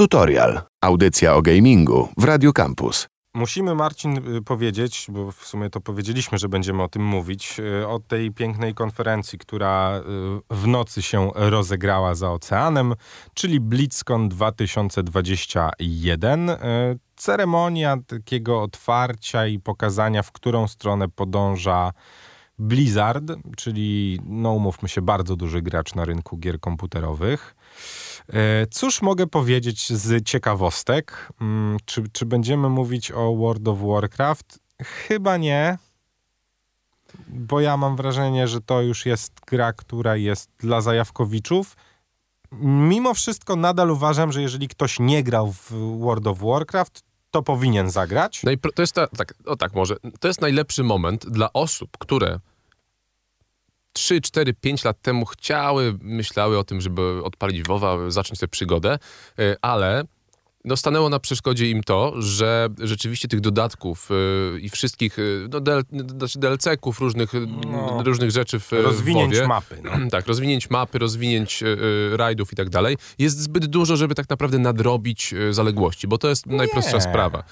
Tutorial. Audycja o gamingu w Radio Campus. Musimy, Marcin, y, powiedzieć, bo w sumie to powiedzieliśmy, że będziemy o tym mówić, y, o tej pięknej konferencji, która y, w nocy się rozegrała za oceanem, czyli BlizzCon 2021. Ceremonia takiego otwarcia i pokazania, w którą stronę podąża Blizzard, czyli, no umówmy się, bardzo duży gracz na rynku gier komputerowych. E, cóż mogę powiedzieć z ciekawostek? Mm, czy, czy będziemy mówić o World of Warcraft? Chyba nie, bo ja mam wrażenie, że to już jest gra, która jest dla zajawkowiczów. Mimo wszystko nadal uważam, że jeżeli ktoś nie grał w World of Warcraft, to powinien zagrać. No i to jest ta, tak, o tak może, to jest najlepszy moment dla osób, które 3, 4, 5 lat temu chciały, myślały o tym, żeby odpalić WoWa, zacząć tę przygodę, e, ale no stanęło na przeszkodzie im to, że rzeczywiście tych dodatków y, i wszystkich y, no, DL, znaczy DLC-ków, różnych, no, różnych rzeczy w Rozwinięć w mapy. No. tak, rozwinięć mapy, rozwinięć y, rajdów i tak dalej. Jest zbyt dużo, żeby tak naprawdę nadrobić zaległości, bo to jest Nie. najprostsza sprawa.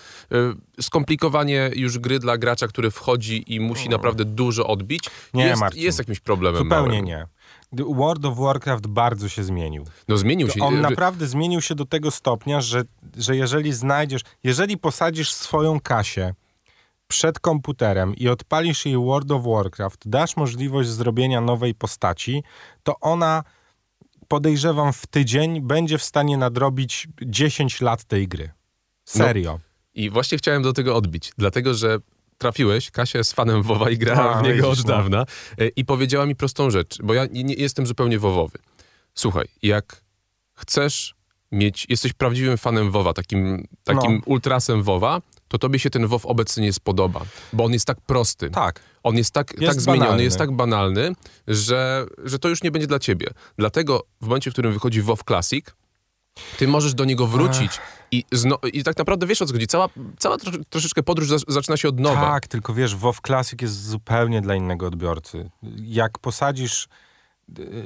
Skomplikowanie już gry dla gracza, który wchodzi i musi naprawdę dużo odbić, Nie, jest, jest jakimś problemem Zupełnie małym. nie. World of Warcraft bardzo się zmienił. No zmienił się. On naprawdę zmienił się do tego stopnia, że, że jeżeli znajdziesz, jeżeli posadzisz swoją kasię przed komputerem i odpalisz jej World of Warcraft, dasz możliwość zrobienia nowej postaci, to ona podejrzewam w tydzień będzie w stanie nadrobić 10 lat tej gry. Serio. No, I właśnie chciałem do tego odbić, dlatego że trafiłeś, Kasia jest fanem WoWa i gra A, w niego od no. dawna no. i powiedziała mi prostą rzecz, bo ja nie jestem zupełnie WoWowy. Słuchaj, jak chcesz mieć, jesteś prawdziwym fanem WoWa, takim, takim no. ultrasem WoWa, to tobie się ten WoW obecnie nie spodoba, bo on jest tak prosty. Tak. On jest tak, jest tak zmieniony, jest tak banalny, że, że to już nie będzie dla ciebie. Dlatego w momencie, w którym wychodzi WoW Classic, ty możesz do niego wrócić i, i tak naprawdę wiesz o co chodzi. Cała, cała troszeczkę podróż zaczyna się od nowa. Tak, tylko wiesz, WoW Classic jest zupełnie dla innego odbiorcy. Jak posadzisz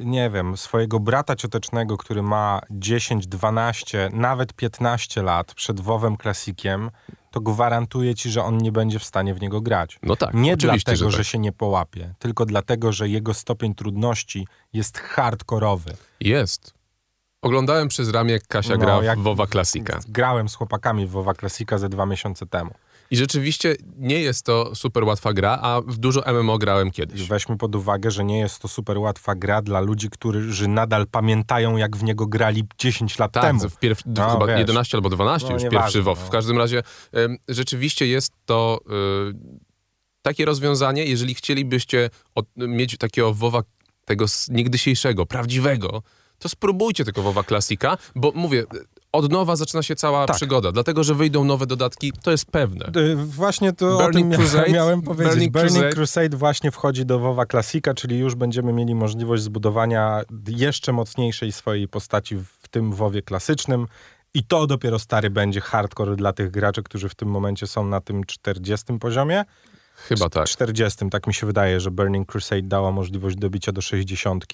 nie wiem, swojego brata ciotecznego, który ma 10, 12, nawet 15 lat przed WoWem Classiciem, to gwarantuję ci, że on nie będzie w stanie w niego grać. No tak. Nie dlatego, że, tak. że się nie połapie, tylko dlatego, że jego stopień trudności jest hardkorowy. Jest. Oglądałem przez ramię, jak Kasia no, gra jak w WoWa Klasika. Grałem z chłopakami w WoWa Klasika ze dwa miesiące temu. I rzeczywiście nie jest to super łatwa gra, a w dużo MMO grałem kiedyś. Weźmy pod uwagę, że nie jest to super łatwa gra dla ludzi, którzy nadal pamiętają, jak w niego grali 10 lat tak, temu. W pierw, no, chyba wiesz. 11 albo 12 no, już pierwszy WoW. No. W każdym razie rzeczywiście jest to y, takie rozwiązanie, jeżeli chcielibyście od, mieć takiego WoWa tego niegdysiejszego, prawdziwego, to spróbujcie tego WoWa Klasika, bo mówię, od nowa zaczyna się cała tak. przygoda, dlatego że wyjdą nowe dodatki, to jest pewne. Y, właśnie to Burning o tym Crusade, miałem powiedzieć. Burning, Burning Crusade. Crusade właśnie wchodzi do WoWa Klasika, czyli już będziemy mieli możliwość zbudowania jeszcze mocniejszej swojej postaci w tym WoWie klasycznym. I to dopiero stary będzie hardcore dla tych graczy, którzy w tym momencie są na tym 40 poziomie. Chyba tak. 40, tak mi się wydaje, że Burning Crusade dała możliwość dobicia do 60.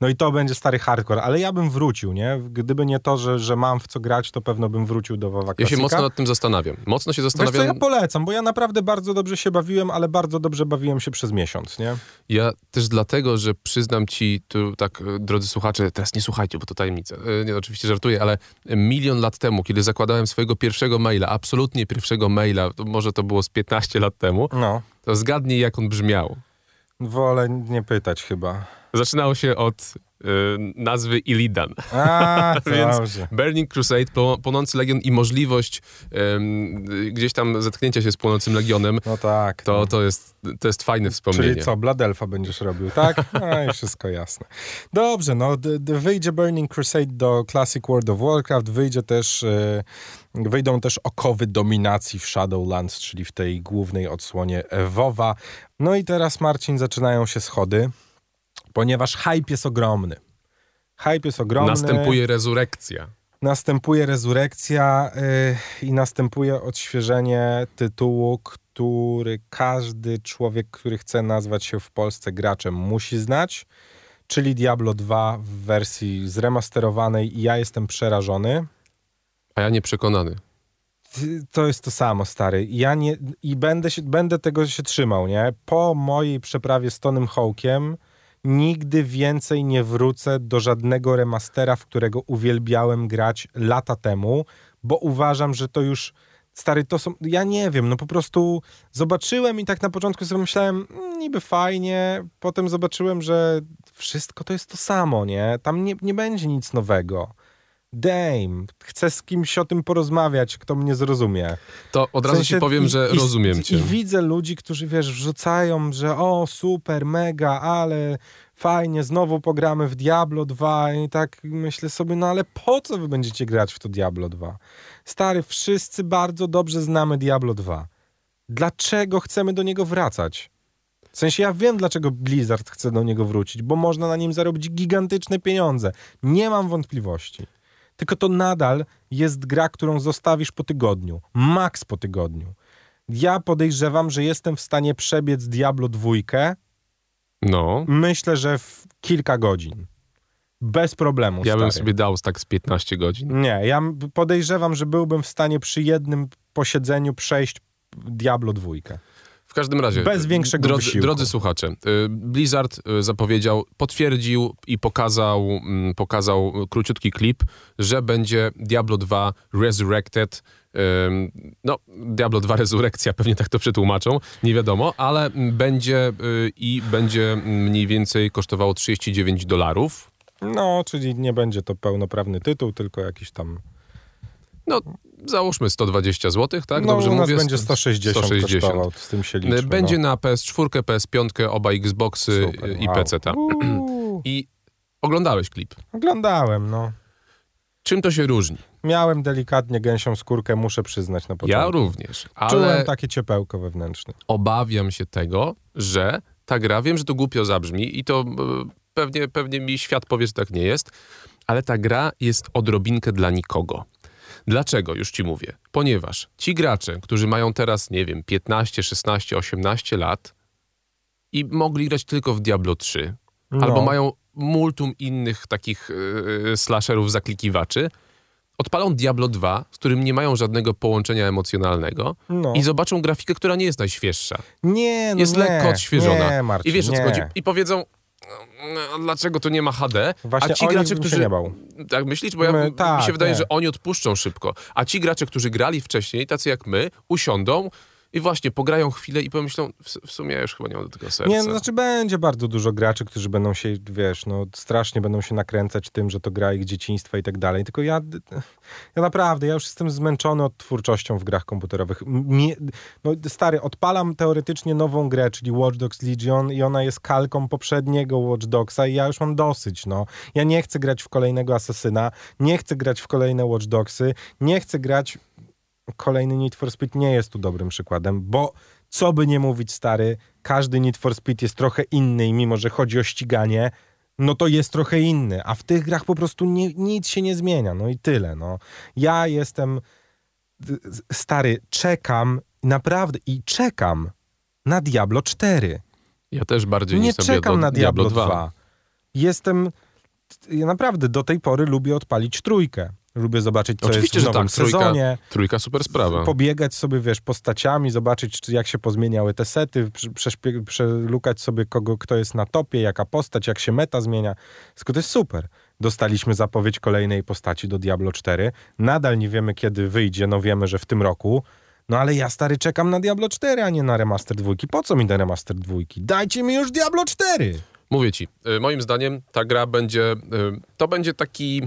No i to będzie stary hardcore, ale ja bym wrócił, nie? Gdyby nie to, że, że mam w co grać, to pewno bym wrócił do WoWa Ja się mocno nad tym zastanawiam. Mocno się zastanawiam. Wiesz co, ja polecam, bo ja naprawdę bardzo dobrze się bawiłem, ale bardzo dobrze bawiłem się przez miesiąc, nie? Ja też dlatego, że przyznam ci, tu tak, drodzy słuchacze, teraz nie słuchajcie, bo to tajemnica. E, nie, oczywiście żartuję, ale milion lat temu, kiedy zakładałem swojego pierwszego maila, absolutnie pierwszego maila, to może to było z 15 lat temu, no to zgadnij, jak on brzmiał. Wolę nie pytać chyba. Zaczynało się od nazwy Illidan. A, Więc dobrze. Burning Crusade, płonący legion i możliwość y, gdzieś tam zetknięcia się z płonącym legionem. No tak. To, no. to, jest, to jest fajne wspomnienie. Czyli co, Bladelfa będziesz robił, tak? No i wszystko jasne. Dobrze, no wyjdzie Burning Crusade do Classic World of Warcraft, wyjdzie też... Y, Wyjdą też okowy dominacji w Shadowlands, czyli w tej głównej odsłonie WoWa. No i teraz, Marcin, zaczynają się schody, ponieważ hype jest ogromny. Hype jest ogromny. Następuje rezurekcja. Następuje rezurekcja yy, i następuje odświeżenie tytułu, który każdy człowiek, który chce nazwać się w Polsce graczem, musi znać, czyli Diablo 2 w wersji zremasterowanej i ja jestem przerażony A ja nie przekonany. To jest to samo, stary. Ja nie... I będę, się, będę tego się trzymał, nie? Po mojej przeprawie z Tonym Hawkiem nigdy więcej nie wrócę do żadnego remastera, w którego uwielbiałem grać lata temu, bo uważam, że to już... Stary, to są... Ja nie wiem, no po prostu zobaczyłem i tak na początku sobie myślałem, "Mm, niby fajnie, potem zobaczyłem, że wszystko to jest to samo, nie? Tam nie, nie będzie nic nowego. Dame, chcę z kimś o tym porozmawiać, kto mnie zrozumie. To od W razu sensie ci powiem, i- że i- rozumiem cię. I widzę ludzi, którzy, wiesz, wrzucają, że o, super, mega, ale fajnie, znowu pogramy w Diablo 2 i tak myślę sobie, no ale po co wy będziecie grać w to Diablo 2? Stary, wszyscy bardzo dobrze znamy Diablo 2. Dlaczego chcemy do niego wracać? W sensie ja wiem, dlaczego Blizzard chce do niego wrócić, bo można na nim zarobić gigantyczne pieniądze. Nie mam wątpliwości. Tylko to nadal jest gra, którą zostawisz po tygodniu. Max po tygodniu. Ja podejrzewam, że jestem w stanie przebiec Diablo 2. No, Myślę, że w kilka godzin. Bez problemu. ja bym stary. sobie dał tak z 15 godzin. Nie, ja podejrzewam, że byłbym w stanie przy jednym posiedzeniu przejść Diablo 2. W każdym razie, Bez większego drodzy, wysiłku. drodzy słuchacze, y, Blizzard y, zapowiedział, potwierdził i pokazał, mm, pokazał króciutki klip, że będzie Diablo 2 Resurrected. No, Diablo 2 Resurrekcja, pewnie tak to przetłumaczą, nie wiadomo, ale będzie y, i będzie mniej więcej kosztowało 39 dolarów. No, czyli nie będzie to pełnoprawny tytuł, tylko jakiś tam... No, załóżmy 120 zł, tak? no, Dobrze u nas mówię? będzie 160, 160. kosztował, z tym się liczy. Będzie no. na PS4, PS5, oba Xboxy Super, i wow. PC. I oglądałeś klip. Oglądałem, no. Czym to się różni? Miałem delikatnie gęsią skórkę, muszę przyznać na początku. Ja również, Czułem ale takie ciepełko wewnętrzne. obawiam się tego, że ta gra, wiem, że to głupio zabrzmi i to e, pewnie, pewnie mi świat powie, że tak nie jest, ale ta gra jest odrobinkę dla nikogo. Dlaczego? Już ci mówię. Ponieważ ci gracze, którzy mają teraz, nie wiem, 15, 16, 18 lat i mogli grać tylko w Diablo 3, No. albo mają multum innych takich yy, slasherów zaklikiwaczy, odpalą Diablo 2, z którym nie mają żadnego połączenia emocjonalnego No. i zobaczą grafikę, która nie jest najświeższa. Nie, no jest nie, lekko odświeżona. Nie, Marcin, I wiesz o co chodzi. I powiedzą, "No, dlaczego to nie ma HD? Właśnie a ci gracze, którzy... nie bał. Tak myślisz? Bo ja, My- mi tak, się wydaje, nie. że oni odpuszczą szybko. A ci gracze, którzy grali wcześniej, tacy jak my, usiądą i właśnie pograją chwilę i pomyślą, w, w sumie ja już chyba nie mam do tego serca. Nie, no, znaczy będzie bardzo dużo graczy, którzy będą się, wiesz, no strasznie będą się nakręcać tym, że to gra ich dzieciństwa i tak dalej. Tylko ja, ja naprawdę, ja już jestem zmęczony od twórczością w grach komputerowych. Mie, no stary, odpalam teoretycznie nową grę, czyli Watch Dogs Legion i ona jest kalką poprzedniego Watch Dogsa i ja już mam dosyć, no. Ja nie chcę grać w kolejnego Asasyna, nie chcę grać w kolejne Watch Dogsy, nie chcę grać kolejny Need for Speed nie jest tu dobrym przykładem, bo co by nie mówić, stary, każdy Need for Speed jest trochę inny i mimo, że chodzi o ściganie, no to jest trochę inny, a w tych grach po prostu nie, nic się nie zmienia, no i tyle, no. Ja jestem stary, czekam, naprawdę, i czekam na Diablo 4. Ja też bardziej Nie czekam na Diablo, Diablo 2. 2. Jestem, ja naprawdę do tej pory lubię odpalić trójkę. Lubię zobaczyć, co Oczywiście, jest w że nowym tak, trójka- sezonie. Trójka super sprawa. pobiegać sobie, wiesz, postaciami, zobaczyć, czy, jak się pozmieniały te sety, przeszpie- przelukać sobie, kogo, kto jest na topie, jaka postać, jak się meta zmienia. Wszystko to jest super. Dostaliśmy zapowiedź kolejnej postaci do Diablo 4. Nadal nie wiemy, kiedy wyjdzie, no wiemy, że w tym roku. No ale ja, stary, czekam na Diablo 4, a nie na remaster dwójki. Po co mi ten remaster dwójki? Dajcie mi już Diablo 4! Mówię ci, y, moim zdaniem ta gra będzie, y, to będzie taki...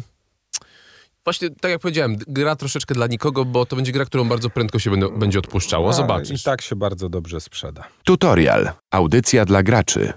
Właśnie, tak jak powiedziałem, gra troszeczkę dla nikogo, bo to będzie gra, którą bardzo prędko się będą, będzie odpuszczało. A, Zobaczysz. I tak się bardzo dobrze sprzeda. Tutorial. Audycja dla graczy.